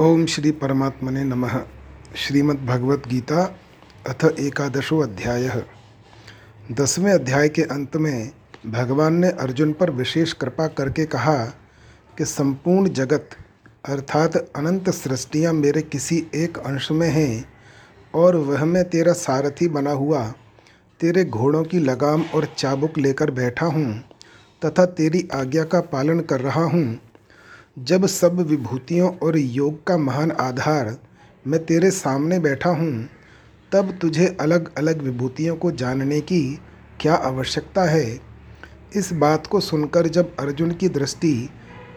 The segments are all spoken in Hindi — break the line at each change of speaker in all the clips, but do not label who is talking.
ओम श्री परमात्मने नमः। श्रीमद्भगवत गीता अथ एकादशो अध्याय। दसवें अध्याय के अंत में भगवान ने अर्जुन पर विशेष कृपा करके कहा कि संपूर्ण जगत, अर्थात अनंत सृष्टियाँ मेरे किसी एक अंश में हैं और वह मैं तेरा सारथी बना हुआ, तेरे घोड़ों की लगाम और चाबुक लेकर बैठा हूँ तथा तेरी आज्ञा का पालन कर रहा हूँ। जब सब विभूतियों और योग का महान आधार मैं तेरे सामने बैठा हूँ, तब तुझे अलग अलग विभूतियों को जानने की क्या आवश्यकता है? इस बात को सुनकर जब अर्जुन की दृष्टि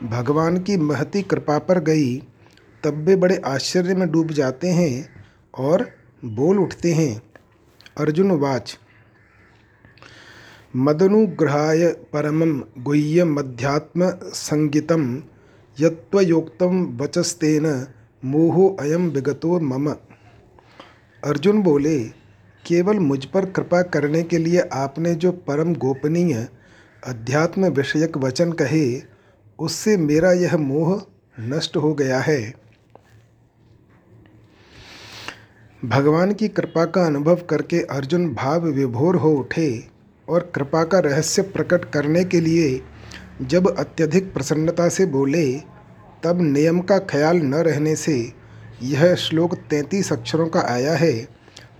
भगवान की महती कृपा पर गई, तब वे बड़े आश्चर्य में डूब जाते हैं और बोल उठते हैं, अर्जुन वाच। मदनुग्रहाय परमं गुह्यमध्यात्म संगीतम यत्वयोक्तम वचस्तेन मोहो अयम विगतो मम। अर्जुन बोले, केवल मुझ पर कृपा करने के लिए आपने जो परम गोपनीय अध्यात्म विषयक वचन कहे, उससे मेरा यह मोह नष्ट हो गया है। भगवान की कृपा का अनुभव करके अर्जुन भाव विभोर हो उठे और कृपा का रहस्य प्रकट करने के लिए जब अत्यधिक प्रसन्नता से बोले, तब नियम का ख्याल न रहने से यह श्लोक तैंतीस अक्षरों का आया है,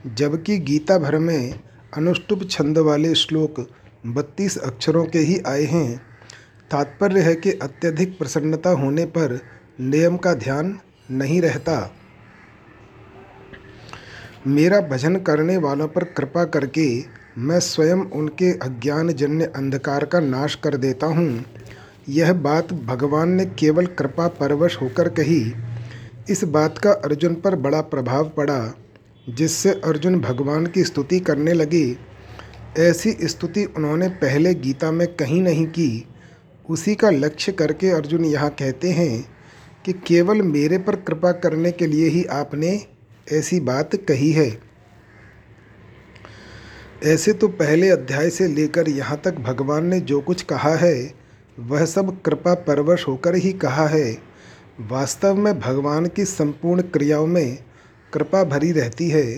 जबकि गीता भर में अनुष्टुप छंद वाले श्लोक बत्तीस अक्षरों के ही आए हैं। तात्पर्य है कि अत्यधिक प्रसन्नता होने पर नियम का ध्यान नहीं रहता। मेरा भजन करने वालों पर कृपा करके मैं स्वयं उनके अज्ञानजन्य अंधकार का नाश कर देता हूँ। यह बात भगवान ने केवल कृपा परवश होकर कही। इस बात का अर्जुन पर बड़ा प्रभाव पड़ा, जिससे अर्जुन भगवान की स्तुति करने लगे। ऐसी स्तुति उन्होंने पहले गीता में कहीं नहीं की। उसी का लक्ष्य करके अर्जुन यहाँ कहते हैं कि केवल मेरे पर कृपा करने के लिए ही आपने ऐसी बात कही है। ऐसे तो पहले अध्याय से लेकर यहाँ तक भगवान ने जो कुछ कहा है, वह सब कृपा परवश होकर ही कहा है। वास्तव में भगवान की संपूर्ण क्रियाओं में कृपा भरी रहती है,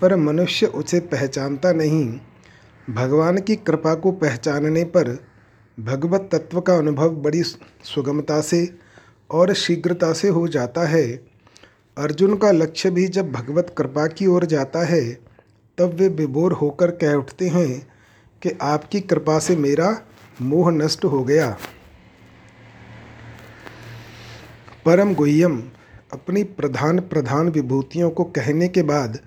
पर मनुष्य उसे पहचानता नहीं। भगवान की कृपा को पहचानने पर भगवत तत्व का अनुभव बड़ी सुगमता से और शीघ्रता से हो जाता है। अर्जुन का लक्ष्य भी जब भगवत कृपा की ओर जाता है तब वे विभोर होकर कह उठते हैं कि आपकी कृपा से मेरा मोह नष्ट हो गया। परम गुह्यम, अपनी प्रधान प्रधान विभूतियों को कहने के बाद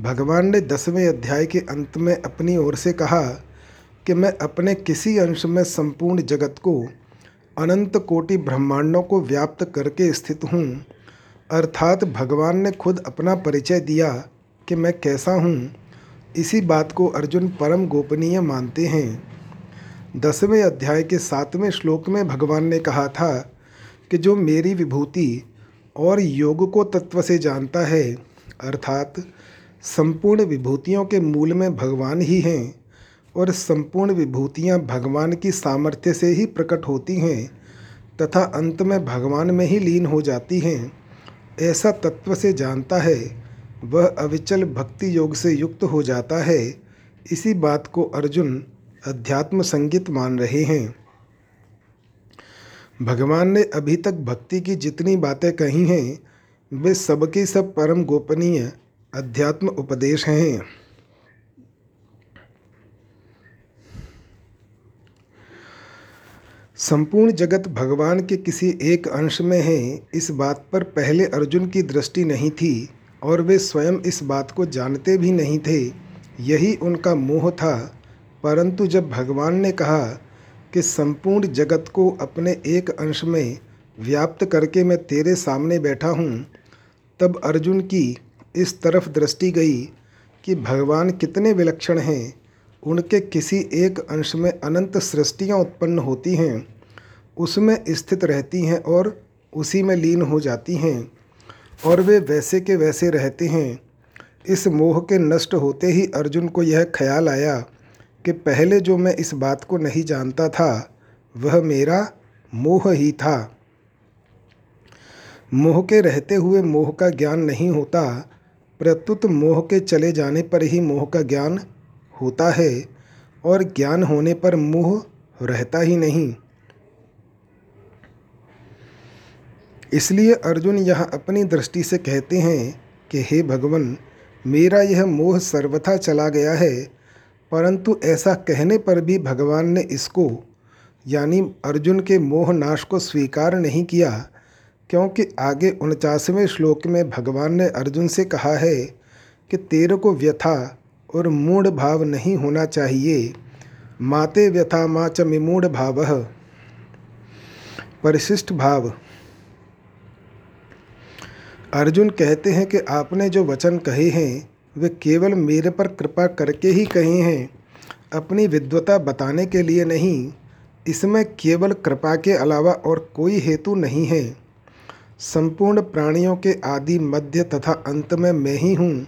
भगवान ने दसवें अध्याय के अंत में अपनी ओर से कहा कि मैं अपने किसी अंश में संपूर्ण जगत को अनंत कोटि ब्रह्मांडों को व्याप्त करके स्थित हूँ। अर्थात भगवान ने खुद अपना परिचय दिया कि मैं कैसा हूँ। इसी बात को अर्जुन परम गोपनीय मानते हैं। दसवें अध्याय के सातवें श्लोक में भगवान ने कहा था कि जो मेरी विभूति और योग को तत्व से जानता है, अर्थात संपूर्ण विभूतियों के मूल में भगवान ही हैं और संपूर्ण विभूतियाँ भगवान की सामर्थ्य से ही प्रकट होती हैं तथा अंत में भगवान में ही लीन हो जाती हैं, ऐसा तत्व से जानता है वह अविचल भक्ति योग से युक्त हो जाता है। इसी बात को अर्जुन अध्यात्म संगीत मान रहे हैं। भगवान ने अभी तक भक्ति की जितनी बातें कही हैं, वे सबके सब परम गोपनीय अध्यात्म उपदेश हैं। संपूर्ण जगत भगवान के किसी एक अंश में है, इस बात पर पहले अर्जुन की दृष्टि नहीं थी। और वे स्वयं इस बात को जानते भी नहीं थे। यही उनका मोह था। परंतु जब भगवान ने कहा कि संपूर्ण जगत को अपने एक अंश में व्याप्त करके मैं तेरे सामने बैठा हूँ, तब अर्जुन की इस तरफ़ दृष्टि गई कि भगवान कितने विलक्षण हैं। उनके किसी एक अंश में अनंत सृष्टियाँ उत्पन्न होती हैं, उसमें स्थित रहती हैं और उसी में लीन हो जाती हैं। और वे वैसे के वैसे रहते हैं। इस मोह के नष्ट होते ही अर्जुन को यह ख्याल आया कि पहले जो मैं इस बात को नहीं जानता था, वह मेरा मोह ही था। मोह के रहते हुए मोह का ज्ञान नहीं होता, प्रत्युत मोह के चले जाने पर ही मोह का ज्ञान होता है, और ज्ञान होने पर मोह रहता ही नहीं। इसलिए अर्जुन यहाँ अपनी दृष्टि से कहते हैं कि हे भगवान, मेरा यह मोह सर्वथा चला गया है, परंतु ऐसा कहने पर भी भगवान ने इसको, यानी अर्जुन के मोह नाश को स्वीकार नहीं किया, क्योंकि आगे उनचासवें श्लोक में भगवान ने अर्जुन से कहा है कि तेरे को व्यथा और मूढ़ भाव नहीं होना चाहिए। माते व्यथा मा च मिमूढ़ भाव। परिशिष्ट भाव। अर्जुन कहते हैं कि आपने जो वचन कहे हैं, वे केवल मेरे पर कृपा करके ही कहे हैं। अपनी विद्वता बताने के लिए नहीं, इसमें केवल कृपा के अलावा और कोई हेतु नहीं है। संपूर्ण प्राणियों के आदि मध्य तथा अंत में मैं ही हूँ।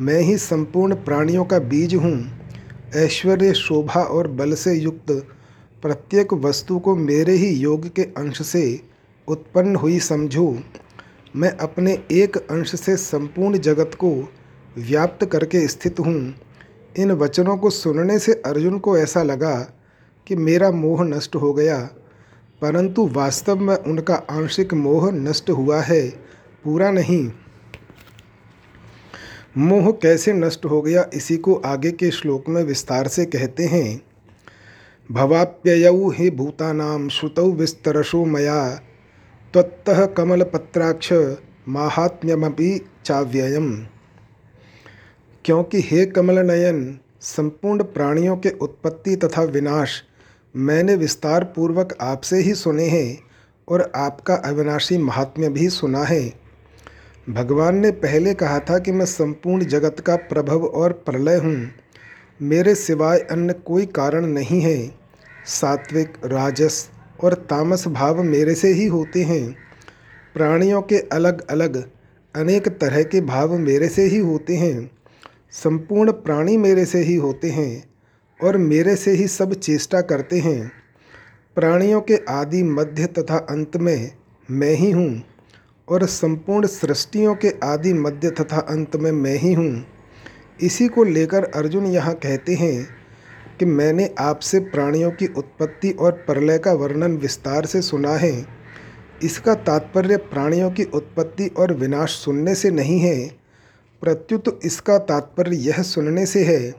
मैं ही संपूर्ण प्राणियों का बीज हूँ। ऐश्वर्य, शोभा और बल से युक्त प्रत्येक वस्तु को मेरे ही योग के अंश से उत्पन्न हुई समझो। मैं अपने एक अंश से संपूर्ण जगत को व्याप्त करके स्थित हूँ। इन वचनों को सुनने से अर्जुन को ऐसा लगा कि मेरा मोह नष्ट हो गया, परंतु वास्तव में उनका आंशिक मोह नष्ट हुआ है, पूरा नहीं। मोह कैसे नष्ट हो गया, इसी को आगे के श्लोक में विस्तार से कहते हैं। भवाप्ययौ हि भूतानाम श्रुतौ विस्तरशो मया त्वत्तः कमलपत्राक्ष माहात्म्यमपि चाव्ययम। क्योंकि हे कमल नयन संपूर्ण प्राणियों के उत्पत्ति तथा विनाश मैंने विस्तार पूर्वक आपसे ही सुने हैं और आपका अविनाशी महात्म्य भी सुना है। भगवान ने पहले कहा था कि मैं संपूर्ण जगत का प्रभव और प्रलय हूँ। मेरे सिवाय अन्य कोई कारण नहीं है। सात्विक, राजस और तामस भाव मेरे से ही होते हैं। प्राणियों के अलग अलग अनेक तरह के भाव मेरे से ही होते हैं। संपूर्ण प्राणी मेरे से ही होते हैं और मेरे से ही सब चेष्टा करते हैं। प्राणियों के आदि मध्य तथा अंत में मैं ही हूँ और संपूर्ण सृष्टियों के आदि मध्य तथा अंत में मैं ही हूँ। इसी को लेकर अर्जुन यहाँ कहते हैं कि मैंने आपसे प्राणियों की उत्पत्ति और प्रलय का वर्णन विस्तार से सुना है। इसका तात्पर्य प्राणियों की उत्पत्ति और विनाश सुनने से नहीं है। प्रत्युत इसका तात्पर्य यह सुनने से है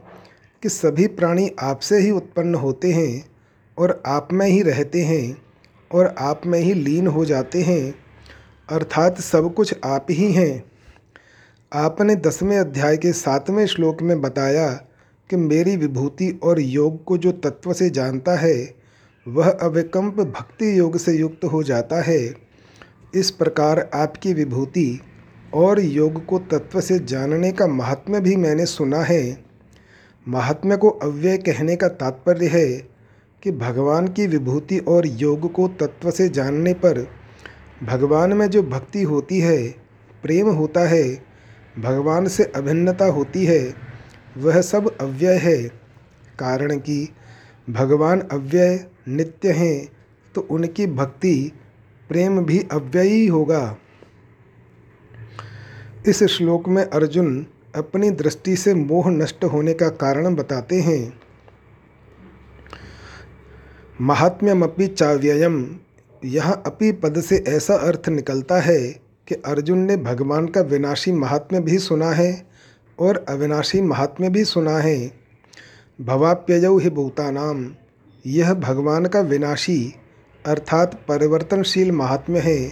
कि सभी प्राणी आपसे ही उत्पन्न होते हैं और आप में ही रहते हैं और आप में ही लीन हो जाते हैं। अर्थात सब कुछ आप ही हैं। आपने दसवें अध्याय के सातवें श्लोक में बताया कि मेरी विभूति और योग को जो तत्व से जानता है, वह अविकम्प भक्ति योग से युक्त हो जाता है। इस प्रकार आपकी विभूति और योग को तत्व से जानने का महात्म्य भी मैंने सुना है। महात्म्य को अव्यय कहने का तात्पर्य है कि भगवान की विभूति और योग को तत्व से जानने पर भगवान में जो भक्ति होती है, प्रेम होता है, भगवान से अभिन्नता होती है वह सब अव्यय है। कारण कि भगवान अव्यय नित्य हैं तो उनकी भक्ति प्रेम भी अव्ययी होगा। इस श्लोक में अर्जुन अपनी दृष्टि से मोह नष्ट होने का कारण बताते हैं। महात्म्यमपि चाव्ययम। यहाँ अपि पद से ऐसा अर्थ निकलता है कि अर्जुन ने भगवान का विनाशी महात्म्य भी सुना है। और अविनाशी महात्म्य भी सुना है। भवाप्ययौ ही भूतानाम यह भगवान का विनाशी, अर्थात परिवर्तनशील महात्म्य है।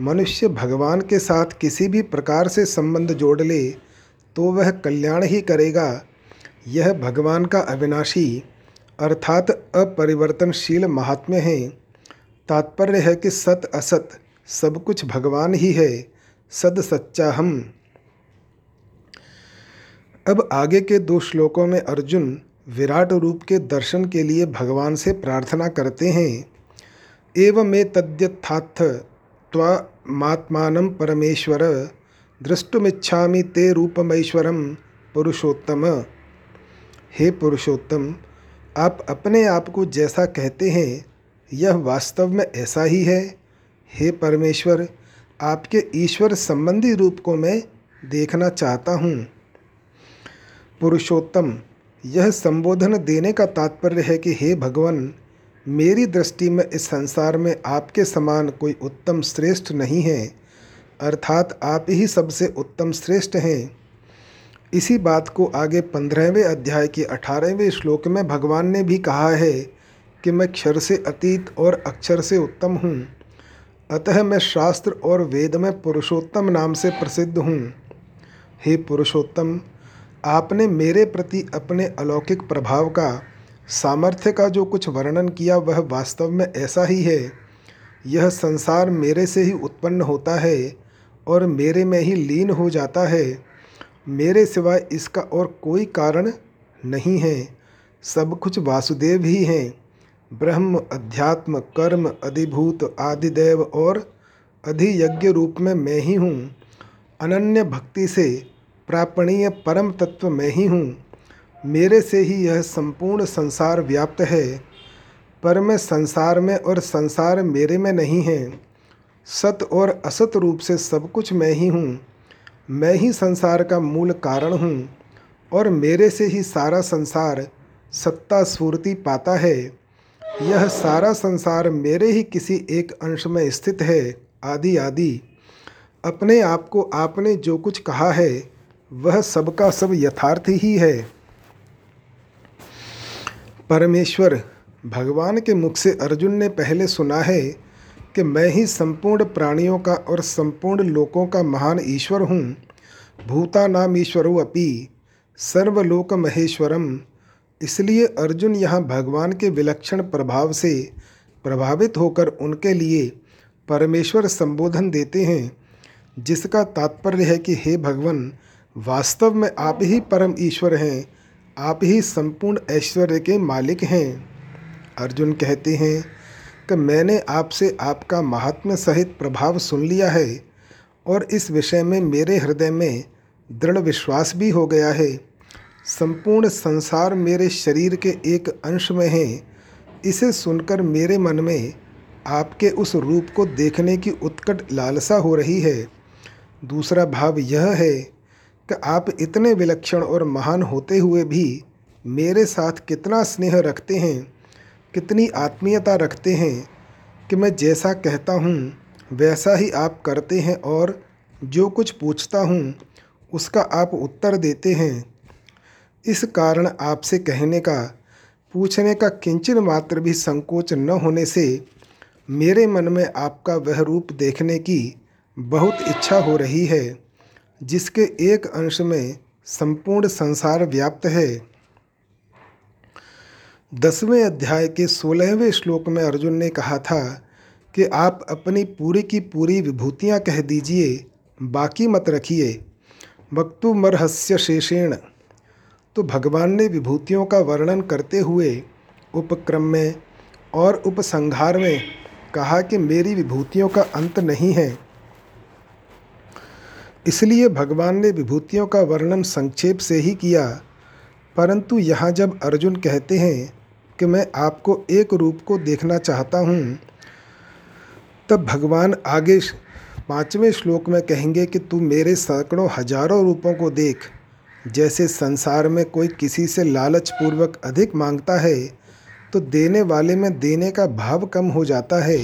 मनुष्य भगवान के साथ किसी भी प्रकार से संबंध जोड़ ले तो वह कल्याण ही करेगा। यह भगवान का अविनाशी, अर्थात अपरिवर्तनशील महात्म्य है। तात्पर्य है कि सत असत सब कुछ भगवान ही है, सद सच्चा हम अब आगे के दो श्लोकों में अर्जुन विराट रूप के दर्शन के लिए भगवान से प्रार्थना करते हैं। एवं में तद्यथाथ त्वात्मान परमेश्वर दृष्टुमिच्छा ते रूपमैश्वरम पुरुषोत्तम। हे पुरुषोत्तम, आप अपने आप को जैसा कहते हैं, यह वास्तव में ऐसा ही है। हे परमेश्वर, आपके ईश्वर संबंधी रूप को मैं देखना चाहता हूँ। पुरुषोत्तम, यह संबोधन देने का तात्पर्य है कि हे भगवान, मेरी दृष्टि में इस संसार में आपके समान कोई उत्तम श्रेष्ठ नहीं है, अर्थात आप ही सबसे उत्तम श्रेष्ठ हैं। इसी बात को आगे पंद्रहवें अध्याय के अठारहवें श्लोक में भगवान ने भी कहा है कि मैं क्षर से अतीत और अक्षर से उत्तम हूँ। अतः मैं शास्त्र और वेद में पुरुषोत्तम नाम से प्रसिद्ध हूँ। हे पुरुषोत्तम आपने मेरे प्रति अपने अलौकिक प्रभाव का, सामर्थ्य का जो कुछ वर्णन किया, वह वास्तव में ऐसा ही है। यह संसार मेरे से ही उत्पन्न होता है और मेरे में ही लीन हो जाता है। मेरे सिवाय इसका और कोई कारण नहीं है। सब कुछ वासुदेव ही हैं। ब्रह्म, अध्यात्म, कर्म, अधिभूत, आदिदेव और अधियज्ञ रूप में मैं ही हूँ। अनन्य भक्ति से प्रापणीय परम तत्व मैं ही हूँ। मेरे से ही यह संपूर्ण संसार व्याप्त है। पर मैं संसार में और संसार मेरे में नहीं है। सत और असत रूप से सब कुछ मैं ही हूँ। मैं ही संसार का मूल कारण हूँ और मेरे से ही सारा संसार सत्ता स्फूर्ति पाता है। यह सारा संसार मेरे ही किसी एक अंश में स्थित है। आदि आदि। अपने आप को आपने जो कुछ कहा है वह सबका सब यथार्थ ही है। परमेश्वर, भगवान के मुख से अर्जुन ने पहले सुना है कि मैं ही संपूर्ण प्राणियों का और संपूर्ण लोकों का महान ईश्वर हूँ। भूता नाम ईश्वरो अपि सर्वलोक महेश्वरम इसलिए अर्जुन यहाँ भगवान के विलक्षण प्रभाव से प्रभावित होकर उनके लिए परमेश्वर संबोधन देते हैं, जिसका तात्पर्य है कि हे भगवान वास्तव में आप ही परम ईश्वर हैं। आप ही संपूर्ण ऐश्वर्य के मालिक हैं। अर्जुन कहते हैं कि मैंने आपसे आपका महात्म्य सहित प्रभाव सुन लिया है और इस विषय में मेरे हृदय में दृढ़ विश्वास भी हो गया है। संपूर्ण संसार मेरे शरीर के एक अंश में है। इसे सुनकर मेरे मन में आपके उस रूप को देखने की उत्कट लालसा हो रही है। दूसरा भाव यह है कि आप इतने विलक्षण और महान होते हुए भी मेरे साथ कितना स्नेह रखते हैं, कितनी आत्मीयता रखते हैं कि मैं जैसा कहता हूँ, वैसा ही आप करते हैं और जो कुछ पूछता हूँ, उसका आप उत्तर देते हैं। इस कारण आपसे कहने का, पूछने का किंचन मात्र भी संकोच न होने से मेरे मन में आपका वह रूप देखने की बहुत इच्छा हो रही है। जिसके एक अंश में संपूर्ण संसार व्याप्त है। दसवें अध्याय के सोलहवें श्लोक में अर्जुन ने कहा था कि आप अपनी पूरी की पूरी विभूतियाँ कह दीजिए, बाकी मत रखिए। वक्तु मरहस्य शेषेण। तो भगवान ने विभूतियों का वर्णन करते हुए उपक्रम में और उपसंहार में कहा कि मेरी विभूतियों का अंत नहीं है। इसलिए भगवान ने विभूतियों का वर्णन संक्षेप से ही किया। परंतु यहाँ जब अर्जुन कहते हैं कि मैं आपको एक रूप को देखना चाहता हूँ, तब भगवान आगे पाँचवें श्लोक में कहेंगे कि तू मेरे सैकड़ों हज़ारों रूपों को देख, जैसे संसार में कोई किसी से लालच पूर्वक अधिक माँगता है तो देने वाले में देने का भाव कम हो जाता है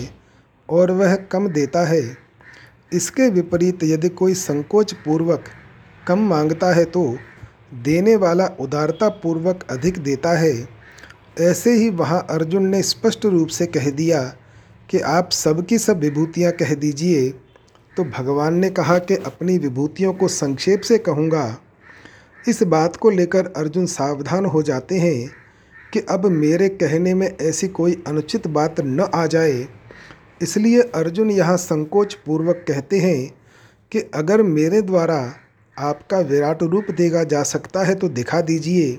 और वह कम देता है। इसके विपरीत यदि कोई संकोच पूर्वक कम माँगता है तो देने वाला उदारता पूर्वक अधिक देता है। ऐसे ही वहाँ अर्जुन ने स्पष्ट रूप से कह दिया कि आप सबकी सब विभूतियाँ कह दीजिए। तो भगवान ने कहा कि अपनी विभूतियों को संक्षेप से कहूँगा। इस बात को लेकर अर्जुन सावधान हो जाते हैं कि अब मेरे कहने में ऐसी कोई अनुचित बात न आ जाए। इसलिए अर्जुन यहाँ संकोच पूर्वक कहते हैं कि अगर मेरे द्वारा आपका विराट रूप देगा जा सकता है तो दिखा दीजिए।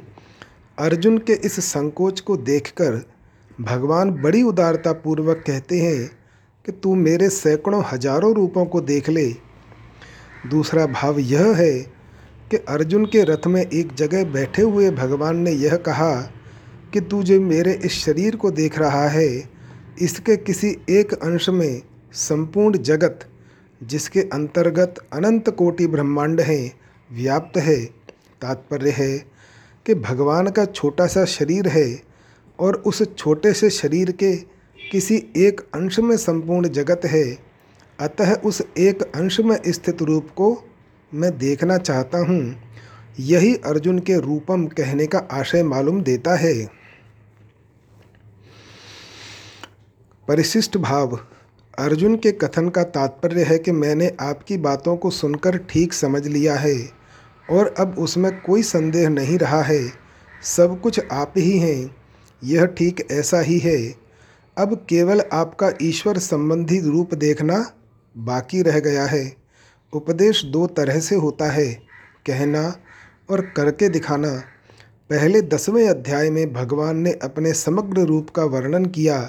अर्जुन के इस संकोच को देखकर भगवान बड़ी उदारता पूर्वक कहते हैं कि तू मेरे सैकड़ों हज़ारों रूपों को देख ले। दूसरा भाव यह है कि अर्जुन के रथ में एक जगह बैठे हुए भगवान ने यह कहा कि तू जो मेरे इस शरीर को देख रहा है इसके किसी एक अंश में संपूर्ण जगत, जिसके अंतर्गत अनंत कोटि ब्रह्मांड हैं, व्याप्त है। तात्पर्य है कि भगवान का छोटा सा शरीर है और उस छोटे से शरीर के किसी एक अंश में संपूर्ण जगत है। अतः उस एक अंश में स्थित रूप को मैं देखना चाहता हूँ। यही अर्जुन के रूपम कहने का आशय मालूम देता है। परिशिष्ट भाव। अर्जुन के कथन का तात्पर्य है कि मैंने आपकी बातों को सुनकर ठीक समझ लिया है, और अब उसमें कोई संदेह नहीं रहा है। सब कुछ आप ही हैं, यह ठीक ऐसा ही है। अब केवल आपका ईश्वर संबंधी रूप देखना बाकी रह गया है। उपदेश दो तरह से होता है, कहना और करके दिखाना। पहले दसवें अध्याय में भगवान ने अपने समग्र रूप का वर्णन किया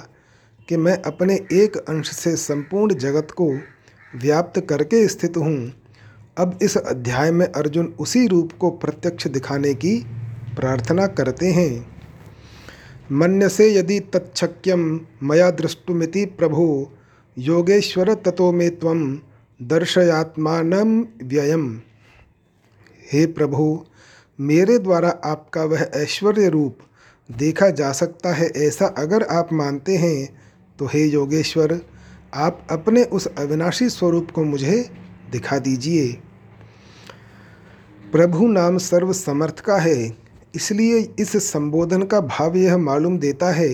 कि मैं अपने एक अंश से संपूर्ण जगत को व्याप्त करके स्थित हूँ। अब इस अध्याय में अर्जुन उसी रूप को प्रत्यक्ष दिखाने की प्रार्थना करते हैं। मन्य से यदि तत्क्यम मया दृष्टुमिति प्रभो, योगेश्वर ततो में तम दर्शयात्मान व्ययम। हे प्रभु, मेरे द्वारा आपका वह ऐश्वर्य रूप देखा जा सकता है ऐसा अगर आप मानते हैं तो हे योगेश्वर, आप अपने उस अविनाशी स्वरूप को मुझे दिखा दीजिए प्रभु नाम सर्व समर्थ का है, इसलिए इस संबोधन का भाव यह मालूम देता है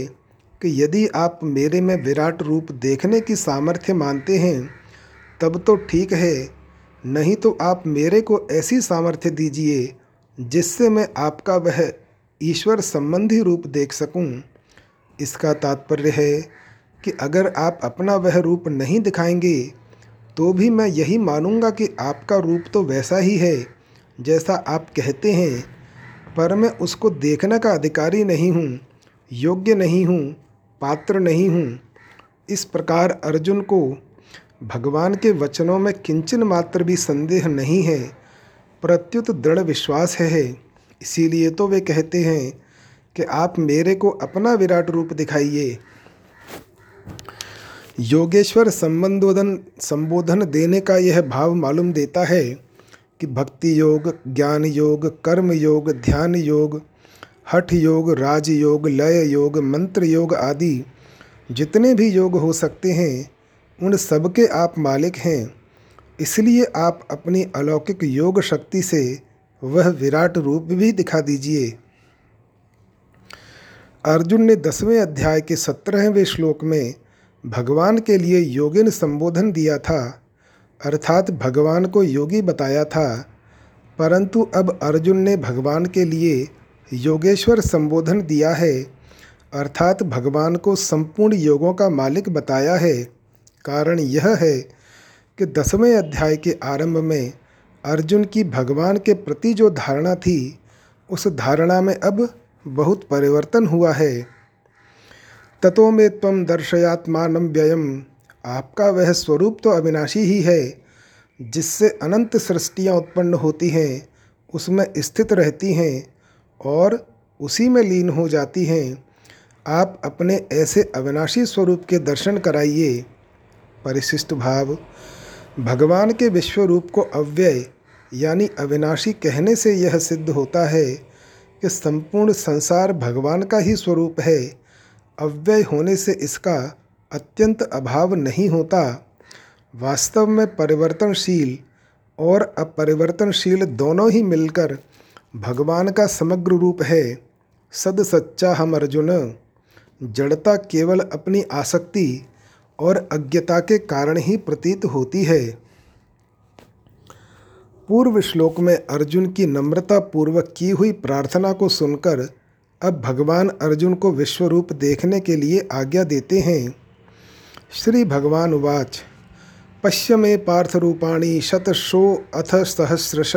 कि यदि आप मेरे में विराट रूप देखने की सामर्थ्य मानते हैं, तब तो ठीक है, नहीं तो आप मेरे को ऐसी सामर्थ्य दीजिए, जिससे मैं आपका वह ईश्वर संबंधी रूप देख सकूँ। इसका तात्पर्य है कि अगर आप अपना वह रूप नहीं दिखाएँगे तो भी मैं यही मानूँगा कि आपका रूप तो वैसा ही है जैसा आप कहते हैं पर मैं उसको देखने का अधिकारी नहीं हूँ योग्य नहीं हूँ पात्र नहीं हूँ। इस प्रकार अर्जुन को भगवान के वचनों में किंचन मात्र भी संदेह नहीं है प्रत्युत दृढ़ विश्वास है, इसीलिए तो वे कहते हैं कि आप मेरे को अपना विराट रूप दिखाइए। योगेश्वर संबंधोधन संबोधन देने का यह भाव मालूम देता है कि भक्ति योग, ज्ञान योग, कर्म योग, ध्यान योग, हठ योग, राज योग, लय योग, मंत्र योग आदि जितने भी योग हो सकते हैं, उन सब के आप मालिक हैं। इसलिए आप अपनी अलौकिक योग शक्ति से वह विराट रूप भी दिखा दीजिए। अर्जुन ने दसवें अध्याय के सत्रहवें श्लोक में भगवान के लिए योगिन संबोधन दिया था, अर्थात भगवान को योगी बताया था। परंतु अब अर्जुन ने भगवान के लिए योगेश्वर संबोधन दिया है, अर्थात भगवान को संपूर्ण योगों का मालिक बताया है। कारण यह है कि दसवें अध्याय के आरंभ में अर्जुन की भगवान के प्रति जो धारणा थी, उस धारणा में अब बहुत परिवर्तन हुआ है। ततो में तम दर्शयात्मान व्ययम। आपका वह स्वरूप तो अविनाशी ही है, जिससे अनंत सृष्टियाँ उत्पन्न होती हैं, उसमें स्थित रहती हैं और उसी में लीन हो जाती हैं। आप अपने ऐसे अविनाशी स्वरूप के दर्शन कराइए। परिशिष्ट भाव, भगवान के विश्व रूप को अव्यय, यानी अविनाशी कहने से यह सिद्ध होता है। कि संपूर्ण संसार भगवान का ही स्वरूप है। अव्यय होने से इसका अत्यंत अभाव नहीं होता। वास्तव में परिवर्तनशील और अपरिवर्तनशील दोनों ही मिलकर भगवान का समग्र रूप है। सद सच्चा हम अर्जुन। जड़ता केवल अपनी आसक्ति और अज्ञता के कारण ही प्रतीत होती है। पूर्व श्लोक में अर्जुन की नम्रता पूर्वक की हुई प्रार्थना को सुनकर अब भगवान अर्जुन को विश्वरूप देखने के लिए आज्ञा देते हैं। श्री भगवान उवाच। पश्य मे पार्थरूपाणी शतशो अथ सहस्रश।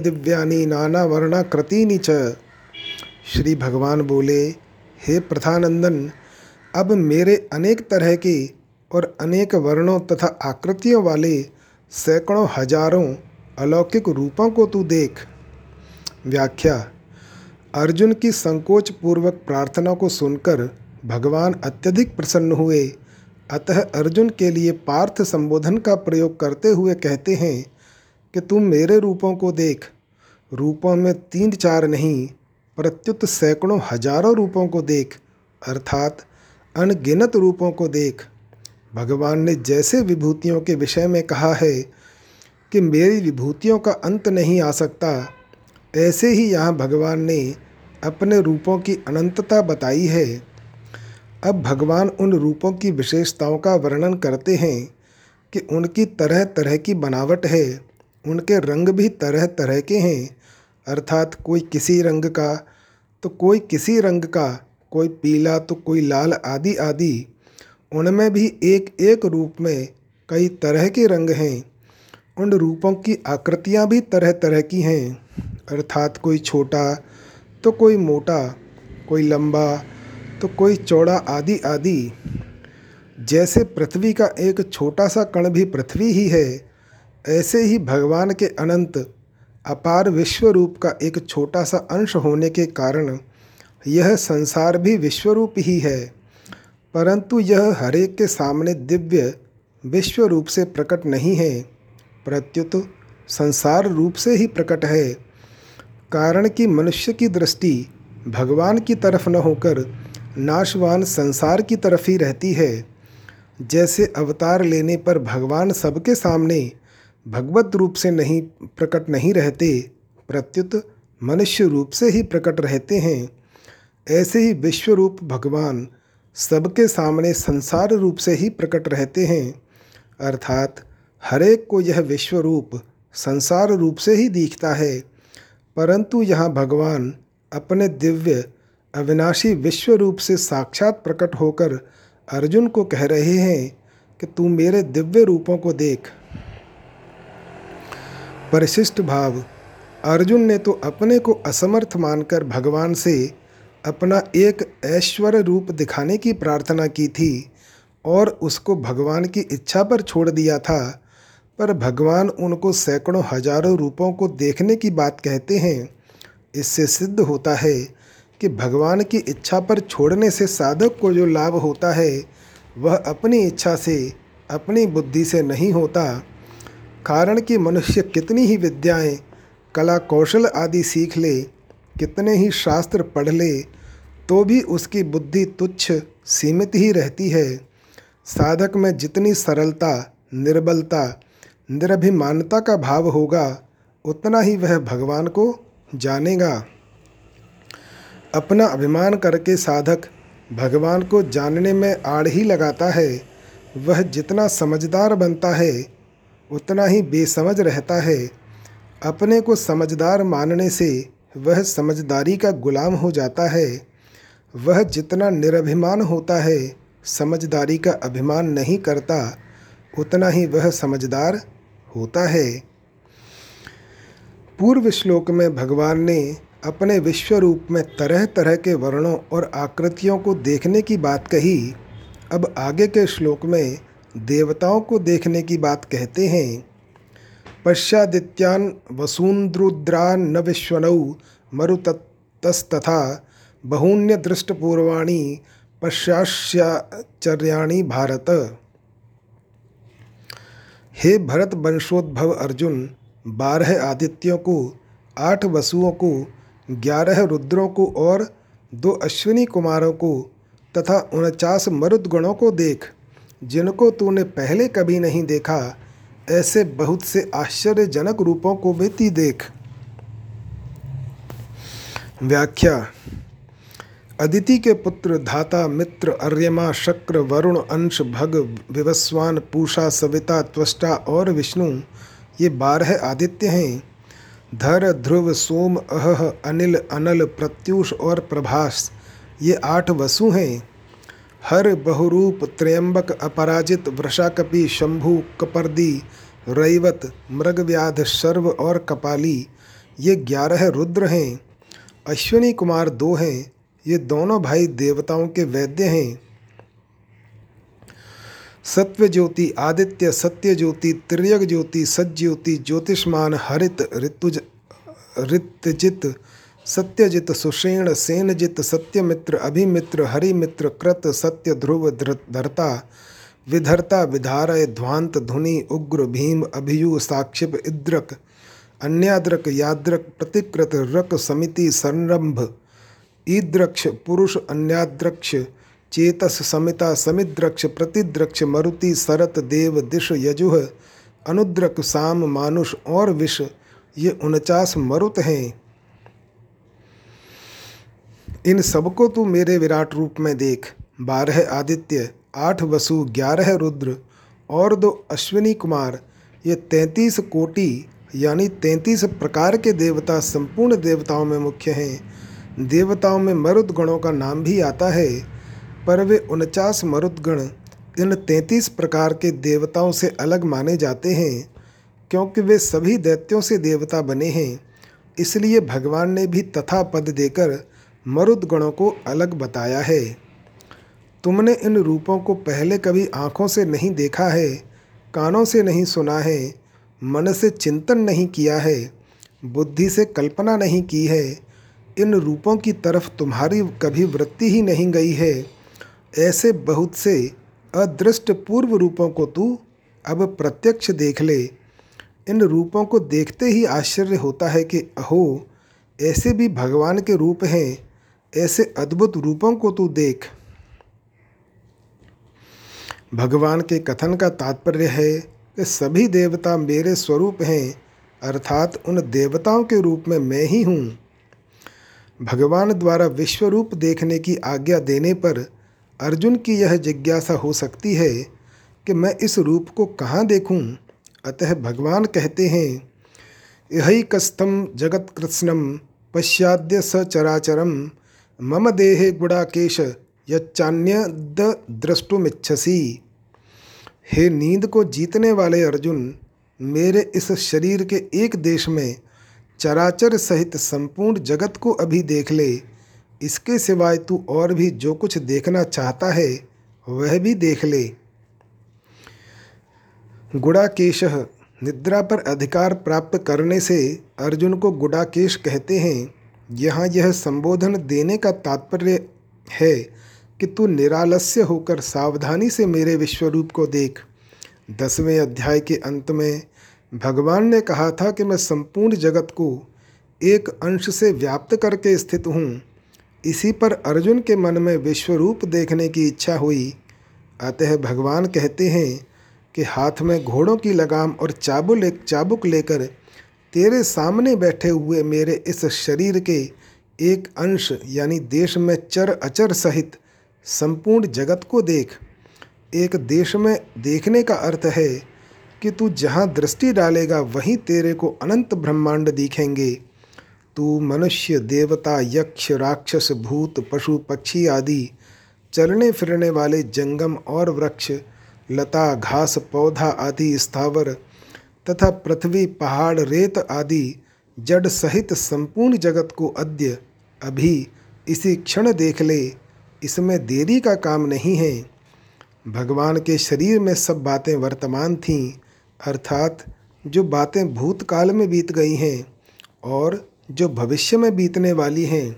दिव्यानि नाना वर्णाकृतीनि च। श्री भगवान बोले, हे प्रथानंदन, अब मेरे अनेक तरह के और अनेक वर्णों तथा आकृतियों वाले सैकड़ों हज़ारों अलौकिक रूपों को तू देख। व्याख्या, अर्जुन की संकोच पूर्वक प्रार्थना को सुनकर भगवान अत्यधिक प्रसन्न हुए। अतः अर्जुन के लिए पार्थ संबोधन का प्रयोग करते हुए कहते हैं कि तुम मेरे रूपों को देख। रूपों में तीन चार नहीं, प्रत्युत सैकड़ों हज़ारों रूपों को देख। अर्थात अनगिनत रूपों को देख। भगवान ने जैसे विभूतियों के विषय में कहा है कि मेरी विभूतियों का अंत नहीं आ सकता, ऐसे ही यहाँ भगवान ने अपने रूपों की अनंतता बताई है। अब भगवान उन रूपों की विशेषताओं का वर्णन करते हैं कि उनकी तरह तरह की बनावट है, उनके रंग भी तरह तरह के हैं, अर्थात कोई किसी रंग का तो कोई किसी रंग का, कोई पीला तो कोई लाल आदि आदि उनमें भी एक एक रूप में कई तरह के रंग हैं। उन रूपों की आकृतियाँ भी तरह तरह की हैं। अर्थात कोई छोटा तो कोई मोटा, कोई लंबा तो कोई चौड़ा आदि आदि। जैसे पृथ्वी का एक छोटा सा कण भी पृथ्वी ही है, ऐसे ही भगवान के अनंत, अपार विश्व रूप का एक छोटा सा अंश होने के कारण यह संसार भी विश्वरूप ही है। परंतु यह हरेक के सामने दिव्य विश्व रूप से प्रकट नहीं है, प्रत्युत संसार रूप से ही प्रकट है। कारण कि मनुष्य की दृष्टि भगवान की तरफ़ न होकर नाशवान संसार की तरफ़ ही रहती है। जैसे अवतार लेने पर भगवान सबके सामने भगवत रूप से नहीं, प्रकट नहीं रहते, प्रत्युत मनुष्य रूप से ही प्रकट रहते हैं। ऐसे ही विश्व रूप भगवान सबके सामने संसार रूप से ही प्रकट रहते हैं। अर्थात हरेक को यह विश्व रूप संसार रूप से ही दिखता है। परंतु यहाँ भगवान अपने दिव्य, अविनाशी विश्व रूप से साक्षात प्रकट होकर अर्जुन को कह रहे हैं कि तू मेरे दिव्य रूपों को देख। परिशिष्ट भाव, अर्जुन ने तो अपने को असमर्थ मानकर भगवान से अपना एक ऐश्वर्य रूप दिखाने की प्रार्थना की थी और उसको भगवान की इच्छा पर छोड़ दिया था। पर भगवान उनको सैकड़ों हज़ारों रूपों को देखने की बात कहते हैं। इससे सिद्ध होता है कि भगवान की इच्छा पर छोड़ने से साधक को जो लाभ होता है, वह अपनी इच्छा से, अपनी बुद्धि से नहीं होता। कारण कि मनुष्य कितनी ही विद्याएँ, कला कौशल आदि सीख ले कितने ही शास्त्र पढ़ ले तो भी उसकी बुद्धि तुच्छ, सीमित ही रहती है। साधक में जितनी सरलता, निर्बलता, निरभिमानता का भाव होगा, उतना ही वह भगवान को जानेगा। अपना अभिमान करके साधक भगवान को जानने में आड़ ही लगाता है। वह जितना समझदार बनता है, उतना ही बेसमझ रहता है। अपने को समझदार मानने से वह समझदारी का गुलाम हो जाता है। वह जितना निरभिमान होता है, समझदारी का अभिमान नहीं करता, उतना ही वह समझदार होता है। पूर्व श्लोक में भगवान ने अपने विश्व रूप में तरह तरह के वर्णों और आकृतियों को देखने की बात कही। अब आगे के श्लोक में देवताओं को देखने की बात कहते हैं। पश्चादित्यान वसून्द्रुद्रान न विश्वनौ मरुतस्तथा बहून्य दृष्टपूर्वाणी पश्चाश्चर्याणी भारत। हे भरत वंशोद्भव अर्जुन, बारह आदित्यों को, आठ वसुओं को, ग्यारह रुद्रों को और दो अश्विनी कुमारों को तथा उनचास मरुद गणों को देख, जिनको तूने पहले कभी नहीं देखा ऐसे बहुत से आश्चर्यजनक रूपों को भी देख। व्याख्या, अदिति के पुत्र धाता मित्र अर्यमा, शक्र, वरुण, अंश, भग, विवस्वान, पूषा, सविता, त्वष्टा और विष्णु, ये बारह आदित्य हैं। धर, ध्रुव, सोम अह अनिल, अनल, प्रत्युष और प्रभास, ये आठ वसु हैं। हर बहुरूप त्रयंबक अपराजित वृषाकपि शंभु कपर्दी, रैवत मृगव्याध शर्व और कपाली, ये ग्यारह रुद्र हैं। अश्विनी कुमार दो हैं, ये दोनों भाई देवताओं के वैद्य हैं। सत्व ज्योति आदित्य सत्य ज्योति त्रियग ज्योति सज्ज्योति ज्योतिष्मान, हरित ऋतुज ऋतजित सत्यजित सुषेण, सेनजित सत्यमित्र, अभिमित्र, हरिमित्र, कृत सत्य, ध्रुव धरता, विधरता, विधारय, ध्वांत, धुनि, उग्र, भीम, अभियु, साक्षिप, इद्रक, अन्याद्रक, याद्रक, प्रतिकृत, रक, समिति, संरंभ, ईद्रक्ष, पुरुष, अन्याद्रक्ष, चेतस, समिता, समिद्रक्ष, प्रतिद्रक्ष, मरुति, सरत, देव, दिश, यजुह, अनुद्रक, साम, मानुष और विष, ये उनचास मरुत हैं। इन सबको तू मेरे विराट रूप में देख। बारह आदित्य, आठ वसु, ग्यारह रुद्र और दो अश्विनी कुमार। ये तैंतीस कोटि, यानी तैंतीस प्रकार के देवता संपूर्ण देवताओं में मुख्य हैं। देवताओं में मरुद गणों का नाम भी आता है, पर वे उनचास मरुद गण इन तैंतीस प्रकार के देवताओं से अलग माने जाते हैं, क्योंकि वे सभी दैत्यों से देवता बने हैं। इसलिए भगवान ने भी तथा पद देकर मरुद गणों को अलग बताया है। तुमने इन रूपों को पहले कभी आँखों से नहीं देखा है, कानों से नहीं सुना है, मन से चिंतन नहीं किया है, बुद्धि से कल्पना नहीं की है। इन रूपों की तरफ़ तुम्हारी कभी वृत्ति ही नहीं गई है। ऐसे बहुत से अदृष्ट पूर्व रूपों को तू अब प्रत्यक्ष देख ले। इन रूपों को देखते ही आश्चर्य होता है कि अहो, ऐसे भी भगवान के रूप हैं। ऐसे अद्भुत रूपों को तू देख। भगवान के कथन का तात्पर्य है कि सभी देवता मेरे स्वरूप हैं, अर्थात उन देवताओं के रूप में मैं ही हूँ। भगवान द्वारा विश्व रूप देखने की आज्ञा देने पर अर्जुन की यह जिज्ञासा हो सकती है कि मैं इस रूप को कहाँ देखूँ? अतः भगवान कहते हैं यही कस्थम जगत कृष्णम पश्चाद्य सचराचरम मम देहे गुड़ाकेश द्रष्टुमिच्छसी हे नींद को जीतने वाले अर्जुन, मेरे इस शरीर के एक देश में चराचर सहित संपूर्ण जगत को अभी देख ले। इसके सिवाय तू और भी जो कुछ देखना चाहता है, वह भी देख ले। गुड़ाकेश, निद्रा पर अधिकार प्राप्त करने से अर्जुन को गुड़ाकेश कहते हैं यहाँ यह संबोधन देने का तात्पर्य है कि तू निरालस्य होकर सावधानी से मेरे विश्वरूप को देख। दसवें अध्याय के अंत में भगवान ने कहा था कि मैं संपूर्ण जगत को एक अंश से व्याप्त करके स्थित हूँ। इसी पर अर्जुन के मन में विश्वरूप देखने की इच्छा हुई। अतः भगवान कहते हैं कि हाथ में घोड़ों की लगाम और चाबु ले चाबुक लेकर तेरे सामने बैठे हुए मेरे इस शरीर के एक अंश, यानी देश में चर अचर सहित संपूर्ण जगत को देख। एक देश में देखने का अर्थ है कि तू जहाँ दृष्टि डालेगा, वहीं तेरे को अनंत ब्रह्मांड दिखेंगे। तू मनुष्य, देवता, यक्ष, राक्षस, भूत, पशु, पक्षी आदि, चलने फिरने वाले जंगम और वृक्ष, लता, घास, पौधा आदि, स्थावर तथा पृथ्वी, पहाड़, रेत आदि जड़ सहित संपूर्ण जगत को अद्य अभी इसी क्षण देख ले, इसमें देरी का काम नहीं है। भगवान के शरीर में सब बातें वर्तमान थीं, अर्थात जो बातें भूतकाल में बीत गई हैं और जो भविष्य में बीतने वाली हैं,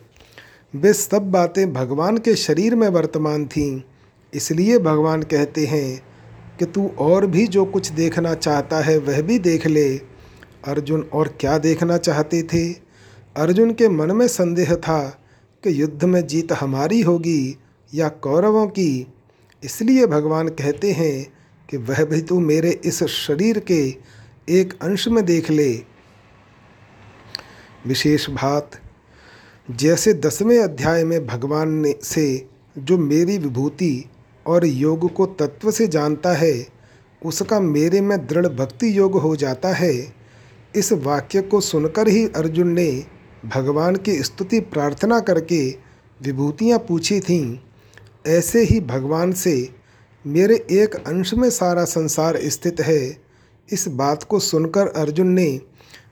वे सब बातें भगवान के शरीर में वर्तमान थीं, इसलिए भगवान कहते हैं कि तू और भी जो कुछ देखना चाहता है, वह भी देख ले। अर्जुन और क्या देखना चाहते थे? अर्जुन के मन में संदेह था कि युद्ध में जीत हमारी होगी या कौरवों की। इसलिए भगवान कहते हैं कि वह भी तू मेरे इस शरीर के एक अंश में देख ले। विशेष बात, जैसे दसवें अध्याय में भगवान ने से जो मेरी विभूति और योग को तत्व से जानता है, उसका मेरे में दृढ़ भक्ति योग हो जाता है। इस वाक्य को सुनकर ही अर्जुन ने भगवान की स्तुति प्रार्थना करके विभूतियाँ पूछी थीं। ऐसे ही भगवान से, मेरे एक अंश में सारा संसार स्थित है। इस बात को सुनकर अर्जुन ने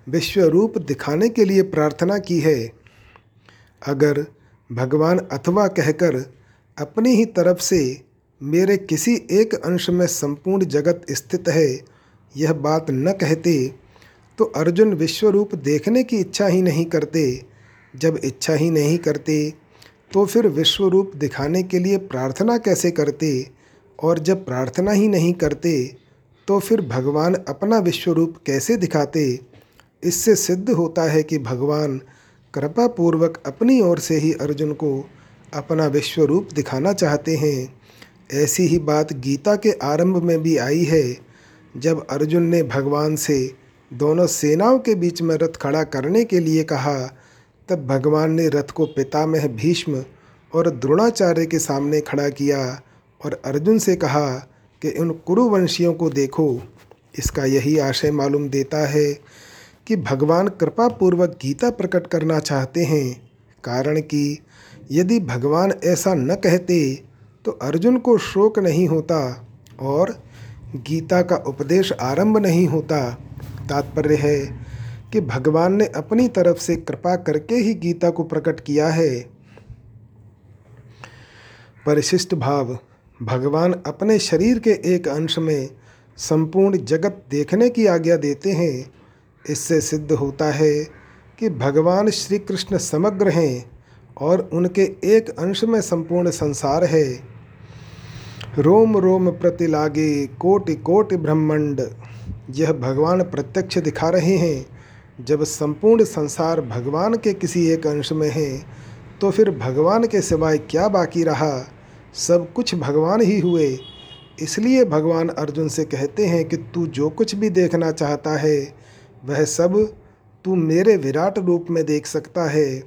विश्वरूप दिखाने के लिए प्रार्थना की है। अगर भगवान अथवा कहकर अपनी ही तरफ़ से मेरे किसी एक अंश में संपूर्ण जगत स्थित है, यह बात न कहते तो अर्जुन विश्वरूप देखने की इच्छा ही नहीं करते। जब इच्छा ही नहीं करते तो फिर विश्वरूप दिखाने के लिए प्रार्थना कैसे करते? और जब प्रार्थना ही नहीं करते तो फिर भगवान अपना विश्वरूप कैसे दिखाते? इससे सिद्ध होता है कि भगवान कृपा पूर्वक अपनी ओर से ही अर्जुन को अपना विश्वरूप दिखाना चाहते हैं। ऐसी ही बात गीता के आरंभ में भी आई है, जब अर्जुन ने भगवान से दोनों सेनाओं के बीच में रथ खड़ा करने के लिए कहा, तब भगवान ने रथ को पितामह भीष्म और द्रोणाचार्य के सामने खड़ा किया और अर्जुन से कहा कि उन कुरुवंशियों को देखो। इसका यही आशय मालूम देता है कि भगवान कृपा पूर्वक गीता प्रकट करना चाहते हैं, कारण कि यदि भगवान ऐसा न कहते तो अर्जुन को शोक नहीं होता और गीता का उपदेश आरंभ नहीं होता। तात्पर्य है कि भगवान ने अपनी तरफ़ से कृपा करके ही गीता को प्रकट किया है। परिशिष्ट भाव, भगवान अपने शरीर के एक अंश में संपूर्ण जगत देखने की आज्ञा देते हैं। इससे सिद्ध होता है कि भगवान श्री कृष्ण समग्र हैं और उनके एक अंश में संपूर्ण संसार है। रोम रोम प्रति लागे कोटि कोटि ब्रह्मांड। यह भगवान प्रत्यक्ष दिखा रहे हैं। जब संपूर्ण संसार भगवान के किसी एक अंश में है तो फिर भगवान के सिवाय क्या बाकी रहा? सब कुछ भगवान ही हुए। इसलिए भगवान अर्जुन से कहते हैं कि तू जो कुछ भी देखना चाहता है, वह सब तू मेरे विराट रूप में देख सकता है।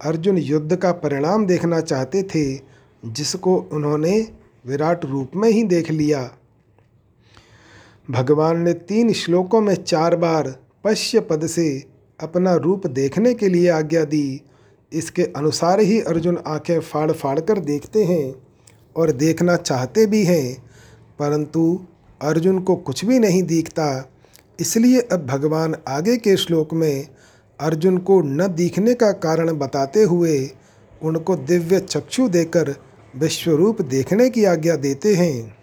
अर्जुन युद्ध का परिणाम देखना चाहते थे, जिसको उन्होंने विराट रूप में ही देख लिया। भगवान ने तीन श्लोकों में चार बार पश्य पद से अपना रूप देखने के लिए आज्ञा दी। इसके अनुसार ही अर्जुन आँखें फाड़ फाड़ कर देखते हैं और देखना चाहते भी हैं, परंतु अर्जुन को कुछ भी नहीं दिखता। इसलिए अब भगवान आगे के श्लोक में अर्जुन को न दिखने का कारण बताते हुए उनको दिव्य चक्षु देकर विश्वरूप देखने की आज्ञा देते हैं।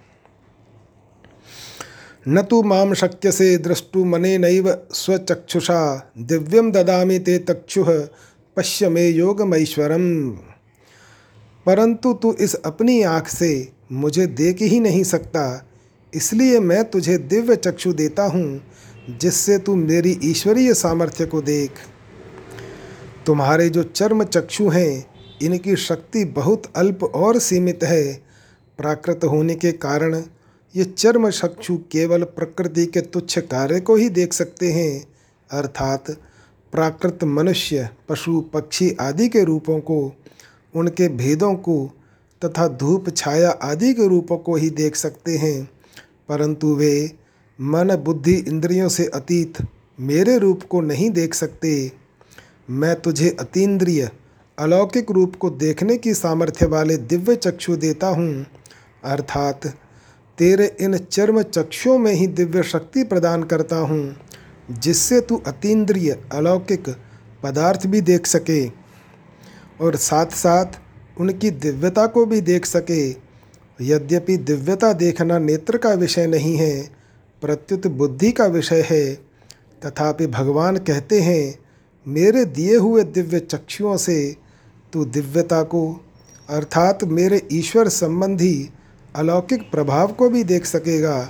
न तो माम शक्य से दृष्टु मने नैव स्वचक्षुषा। दिव्यम ददामि ते तक्षु, पश्य मे योगमैश्वरम। परंतु तू इस अपनी आँख से मुझे देख ही नहीं सकता, इसलिए मैं तुझे दिव्य चक्षु देता हूँ, जिससे तू मेरी ईश्वरीय सामर्थ्य को देख। तुम्हारे जो चर्म चक्षु हैं इनकी शक्ति बहुत अल्प और सीमित है। प्राकृत होने के कारण ये चर्म चक्षु केवल प्रकृति के तुच्छ कार्य को ही देख सकते हैं, अर्थात प्राकृत मनुष्य, पशु, पक्षी आदि के रूपों को, उनके भेदों को तथा धूप, छाया आदि के रूपों को ही देख सकते हैं। परंतु वे मन, बुद्धि, इंद्रियों से अतीत मेरे रूप को नहीं देख सकते। मैं तुझे अतीन्द्रिय अलौकिक रूप को देखने की सामर्थ्य वाले दिव्य चक्षु देता हूँ। अर्थात, तेरे इन चर्म चक्षुओं में ही दिव्य शक्ति प्रदान करता हूँ, जिससे तू अतीन्द्रिय अलौकिक पदार्थ भी देख सके और साथ साथ उनकी दिव्यता को भी देख सके। यद्यपि दिव्यता देखना नेत्र का विषय नहीं है, प्रत्युत बुद्धि का विषय है। तथापि भगवान कहते हैं, मेरे दिए हुए दिव्य चक्षुओं से तू दिव्यता को, अर्थात मेरे ईश्वर संबंधी अलौकिक प्रभाव को भी देख सकेगा।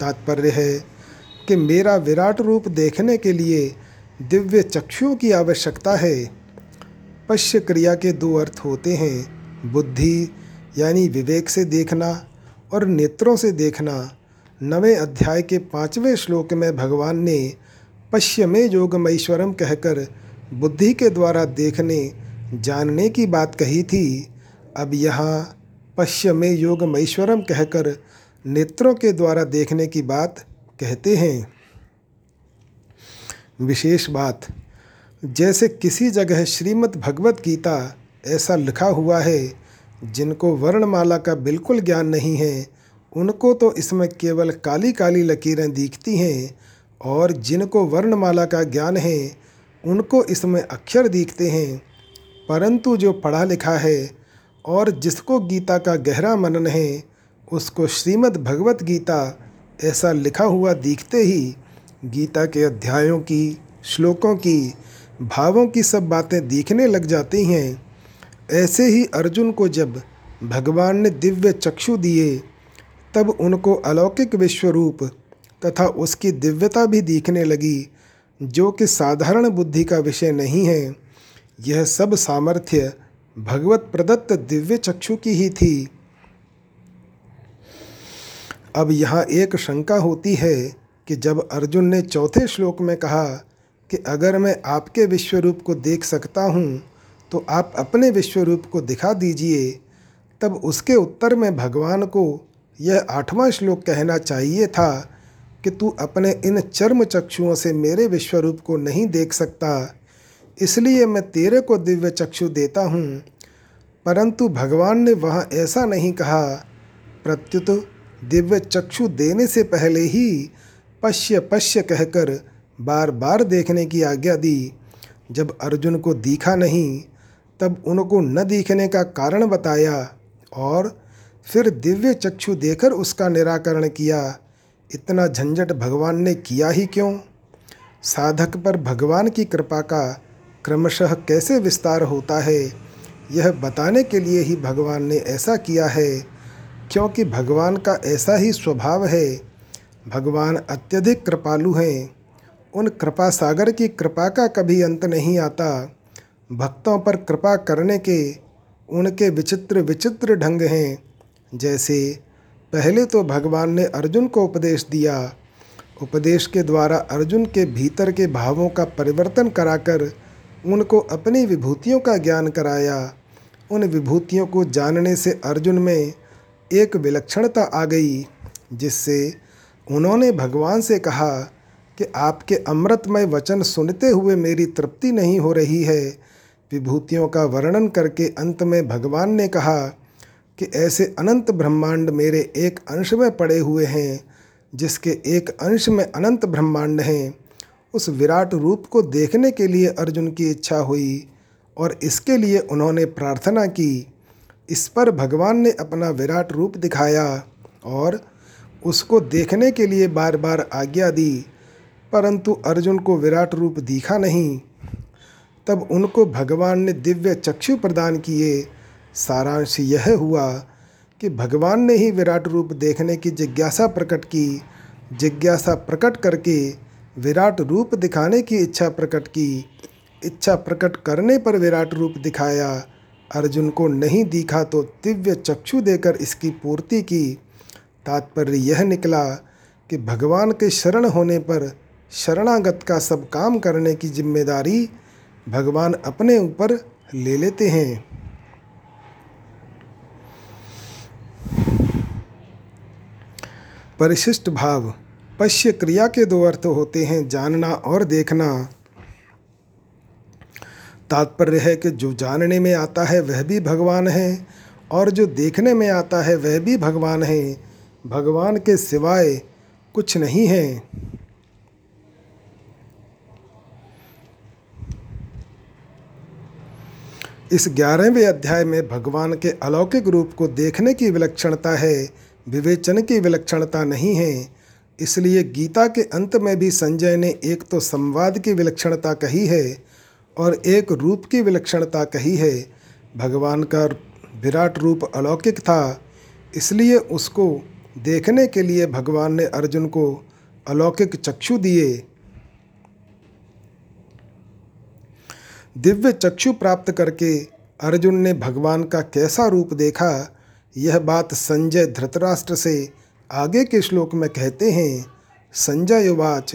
तात्पर्य है कि मेरा विराट रूप देखने के लिए दिव्य चक्षुओं की आवश्यकता है। पश्य क्रिया के दो अर्थ होते हैं, बुद्धि यानी विवेक से देखना और नेत्रों से देखना। नवे अध्याय के पाँचवें श्लोक में भगवान ने पश्य में कहकर बुद्धि के द्वारा देखने जानने की बात कही थी। अब यहाँ पश्य में योगमैश्वरम कहकर नेत्रों के द्वारा देखने की बात कहते हैं। विशेष बात, जैसे किसी जगह श्रीमद् भगवत गीता ऐसा लिखा हुआ है, जिनको वर्णमाला का बिल्कुल ज्ञान नहीं है, उनको तो इसमें केवल काली काली लकीरें दिखती हैं, और जिनको वर्णमाला का ज्ञान है, उनको इसमें अक्षर दिखते हैं। परंतु जो पढ़ा लिखा है और जिसको गीता का गहरा मनन है, उसको श्रीमद् भगवत गीता ऐसा लिखा हुआ दिखते ही गीता के अध्यायों की, श्लोकों की, भावों की सब बातें दिखने लग जाती हैं। ऐसे ही अर्जुन को जब भगवान ने दिव्य चक्षु दिए, तब उनको अलौकिक विश्वरूप तथा उसकी दिव्यता भी दिखने लगी, जो कि साधारण बुद्धि का विषय नहीं है। यह सब सामर्थ्य भगवत प्रदत्त दिव्य चक्षु की ही थी। अब यहाँ एक शंका होती है कि जब अर्जुन ने चौथे श्लोक में कहा कि अगर मैं आपके विश्वरूप को देख सकता हूँ तो आप अपने विश्वरूप को दिखा दीजिए, तब उसके उत्तर में भगवान को यह आठवां श्लोक कहना चाहिए था कि तू अपने इन चर्म चक्षुओं से मेरे विश्वरूप को नहीं देख सकता। इसलिए मैं तेरे को दिव्य चक्षु देता हूँ। परंतु भगवान ने वहाँ ऐसा नहीं कहा। प्रत्युत दिव्य चक्षु देने से पहले ही पश्य पश्य कहकर बार बार देखने की आज्ञा दी। जब अर्जुन को दिखा नहीं, तब उनको न दिखने का कारण बताया और फिर दिव्य चक्षु देकर उसका निराकरण किया। इतना झंझट भगवान ने किया ही क्यों? साधक पर भगवान की कृपा का क्रमशः कैसे विस्तार होता है, यह बताने के लिए ही भगवान ने ऐसा किया है। क्योंकि भगवान का ऐसा ही स्वभाव है, भगवान अत्यधिक कृपालु हैं। उन कृपा सागर की कृपा का कभी अंत नहीं आता। भक्तों पर कृपा करने के उनके विचित्र विचित्र ढंग हैं। जैसे, पहले तो भगवान ने अर्जुन को उपदेश दिया। उपदेश के द्वारा अर्जुन के भीतर के भावों का परिवर्तन कराकर उनको अपनी विभूतियों का ज्ञान कराया। उन विभूतियों को जानने से अर्जुन में एक विलक्षणता आ गई, जिससे उन्होंने भगवान से कहा कि आपके अमृतमय वचन सुनते हुए मेरी तृप्ति नहीं हो रही है। विभूतियों का वर्णन करके अंत में भगवान ने कहा कि ऐसे अनंत ब्रह्मांड मेरे एक अंश में पड़े हुए हैं, जिसके एक अंश में अनंत ब्रह्मांड हैं। उस विराट रूप को देखने के लिए अर्जुन की इच्छा हुई और इसके लिए उन्होंने प्रार्थना की। इस पर भगवान ने अपना विराट रूप दिखाया और उसको देखने के लिए बार बार आज्ञा दी, परंतु अर्जुन को विराट रूप दिखा नहीं। तब उनको भगवान ने दिव्य चक्षु प्रदान किए। सारांश यह हुआ कि भगवान ने ही विराट रूप देखने की जिज्ञासा प्रकट की। जिज्ञासा प्रकट करके विराट रूप दिखाने की इच्छा प्रकट की। इच्छा प्रकट करने पर विराट रूप दिखाया। अर्जुन को नहीं दिखा तो दिव्य चक्षु देकर इसकी पूर्ति की। तात्पर्य यह निकला कि भगवान के शरण होने पर शरणागत का सब काम करने की ज़िम्मेदारी भगवान अपने ऊपर ले लेते हैं। परिशिष्ट भाव पश्य क्रिया के दो अर्थ होते हैं, जानना और देखना। तात्पर्य है कि जो जानने में आता है, वह भी भगवान है, और जो देखने में आता है, वह भी भगवान है। भगवान के सिवाय कुछ नहीं है। इस ग्यारहवें अध्याय में भगवान के अलौकिक रूप को देखने की विलक्षणता है, विवेचन की विलक्षणता नहीं है। इसलिए गीता के अंत में भी संजय ने एक तो संवाद की विलक्षणता कही है और एक रूप की विलक्षणता कही है। भगवान का विराट रूप अलौकिक था, इसलिए उसको देखने के लिए भगवान ने अर्जुन को अलौकिक चक्षु दिए। दिव्य चक्षु प्राप्त करके अर्जुन ने भगवान का कैसा रूप देखा, यह बात संजय धृतराष्ट्र से आगे के श्लोक में कहते हैं संजय उवाच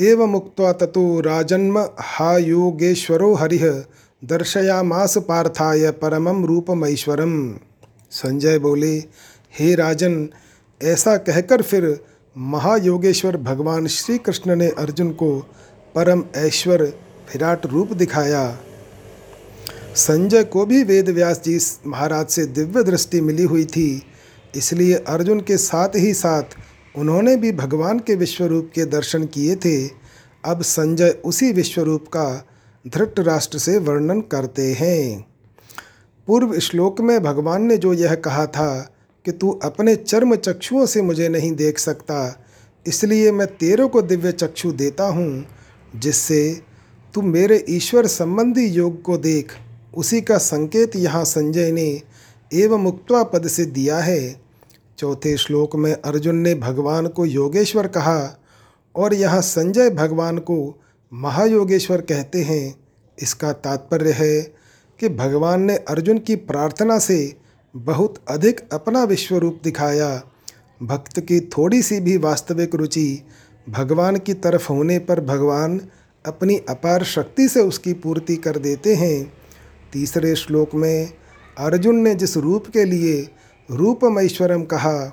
एव मुक्त ततो राजन्म हा योगेश्वरो हरिः दर्शयामास पार्थाय परमम रूपमैश्वरम संजय बोले, हे राजन, ऐसा कहकर फिर महायोगेश्वर भगवान श्री कृष्ण ने अर्जुन को परम ऐश्वर विराट रूप दिखाया। संजय को भी वेद व्यास जी महाराज से दिव्य दृष्टि मिली हुई थी। इसलिए अर्जुन के साथ ही साथ उन्होंने भी भगवान के विश्वरूप के दर्शन किए थे। अब संजय उसी विश्वरूप का धृत राष्ट्र से वर्णन करते हैं। पूर्व श्लोक में भगवान ने जो यह कहा था कि तू अपने चर्म चक्षुओं से मुझे नहीं देख सकता, इसलिए मैं तेरे को दिव्य चक्षु देता हूँ, जिससे तू मेरे ईश्वर संबंधी योग को देख। उसी का संकेत यहाँ संजय ने एवं मुक्त्वा पद से दिया है। चौथे श्लोक में अर्जुन ने भगवान को योगेश्वर कहा और यहाँ संजय भगवान को महायोगेश्वर कहते हैं। इसका तात्पर्य है कि भगवान ने अर्जुन की प्रार्थना से बहुत अधिक अपना विश्व रूप दिखाया। भक्त की थोड़ी सी भी वास्तविक रुचि भगवान की तरफ़ होने पर भगवान अपनी अपार शक्ति से उसकी पूर्ति कर देते हैं। तीसरे श्लोक में अर्जुन ने जिस रूप के लिए रूपमैश्वरम कहा,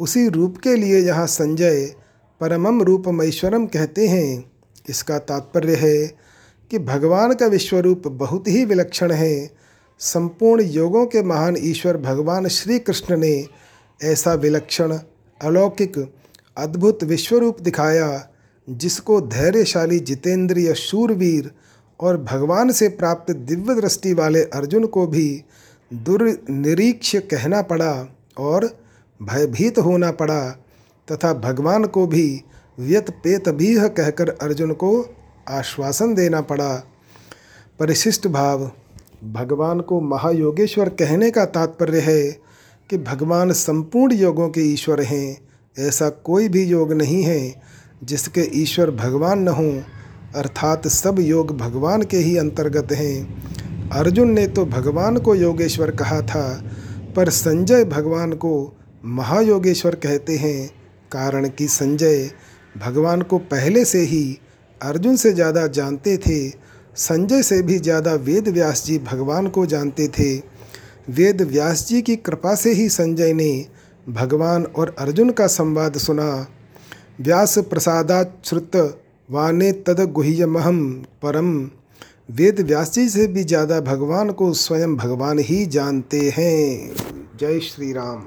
उसी रूप के लिए यहाँ संजय परमम रूपमैश्वरम कहते हैं। इसका तात्पर्य है कि भगवान का विश्वरूप बहुत ही विलक्षण है। संपूर्ण योगों के महान ईश्वर भगवान श्री कृष्ण ने ऐसा विलक्षण, अलौकिक, अद्भुत विश्वरूप दिखाया, जिसको धैर्यशाली जितेंद्रिय शूरवीर और भगवान से प्राप्त दिव्य दृष्टि वाले अर्जुन को भी दुर्निरीक्ष कहना पड़ा और भयभीत होना पड़ा तथा भगवान को भी व्यत पेत भी कहकर अर्जुन को आश्वासन देना पड़ा। परिशिष्ट भाव, भगवान को महायोगेश्वर कहने का तात्पर्य है कि भगवान संपूर्ण योगों के ईश्वर हैं, ऐसा कोई भी योग नहीं है जिसके ईश्वर भगवान न हों, अर्थात सब योग भगवान के ही अंतर्गत हैं। अर्जुन ने तो भगवान को योगेश्वर कहा था, पर संजय भगवान को महायोगेश्वर कहते हैं, कारण कि संजय भगवान को पहले से ही अर्जुन से ज़्यादा जानते थे। संजय से भी ज़्यादा वेद व्यास जी भगवान को जानते थे। वेद व्यास जी की कृपा से ही संजय ने भगवान और अर्जुन का संवाद सुना। व्यास प्रसादात श्रुत वाने तद गुह्यमहम परम। वेद व्यास जी से भी ज़्यादा भगवान को स्वयं भगवान ही जानते हैं। जय श्री राम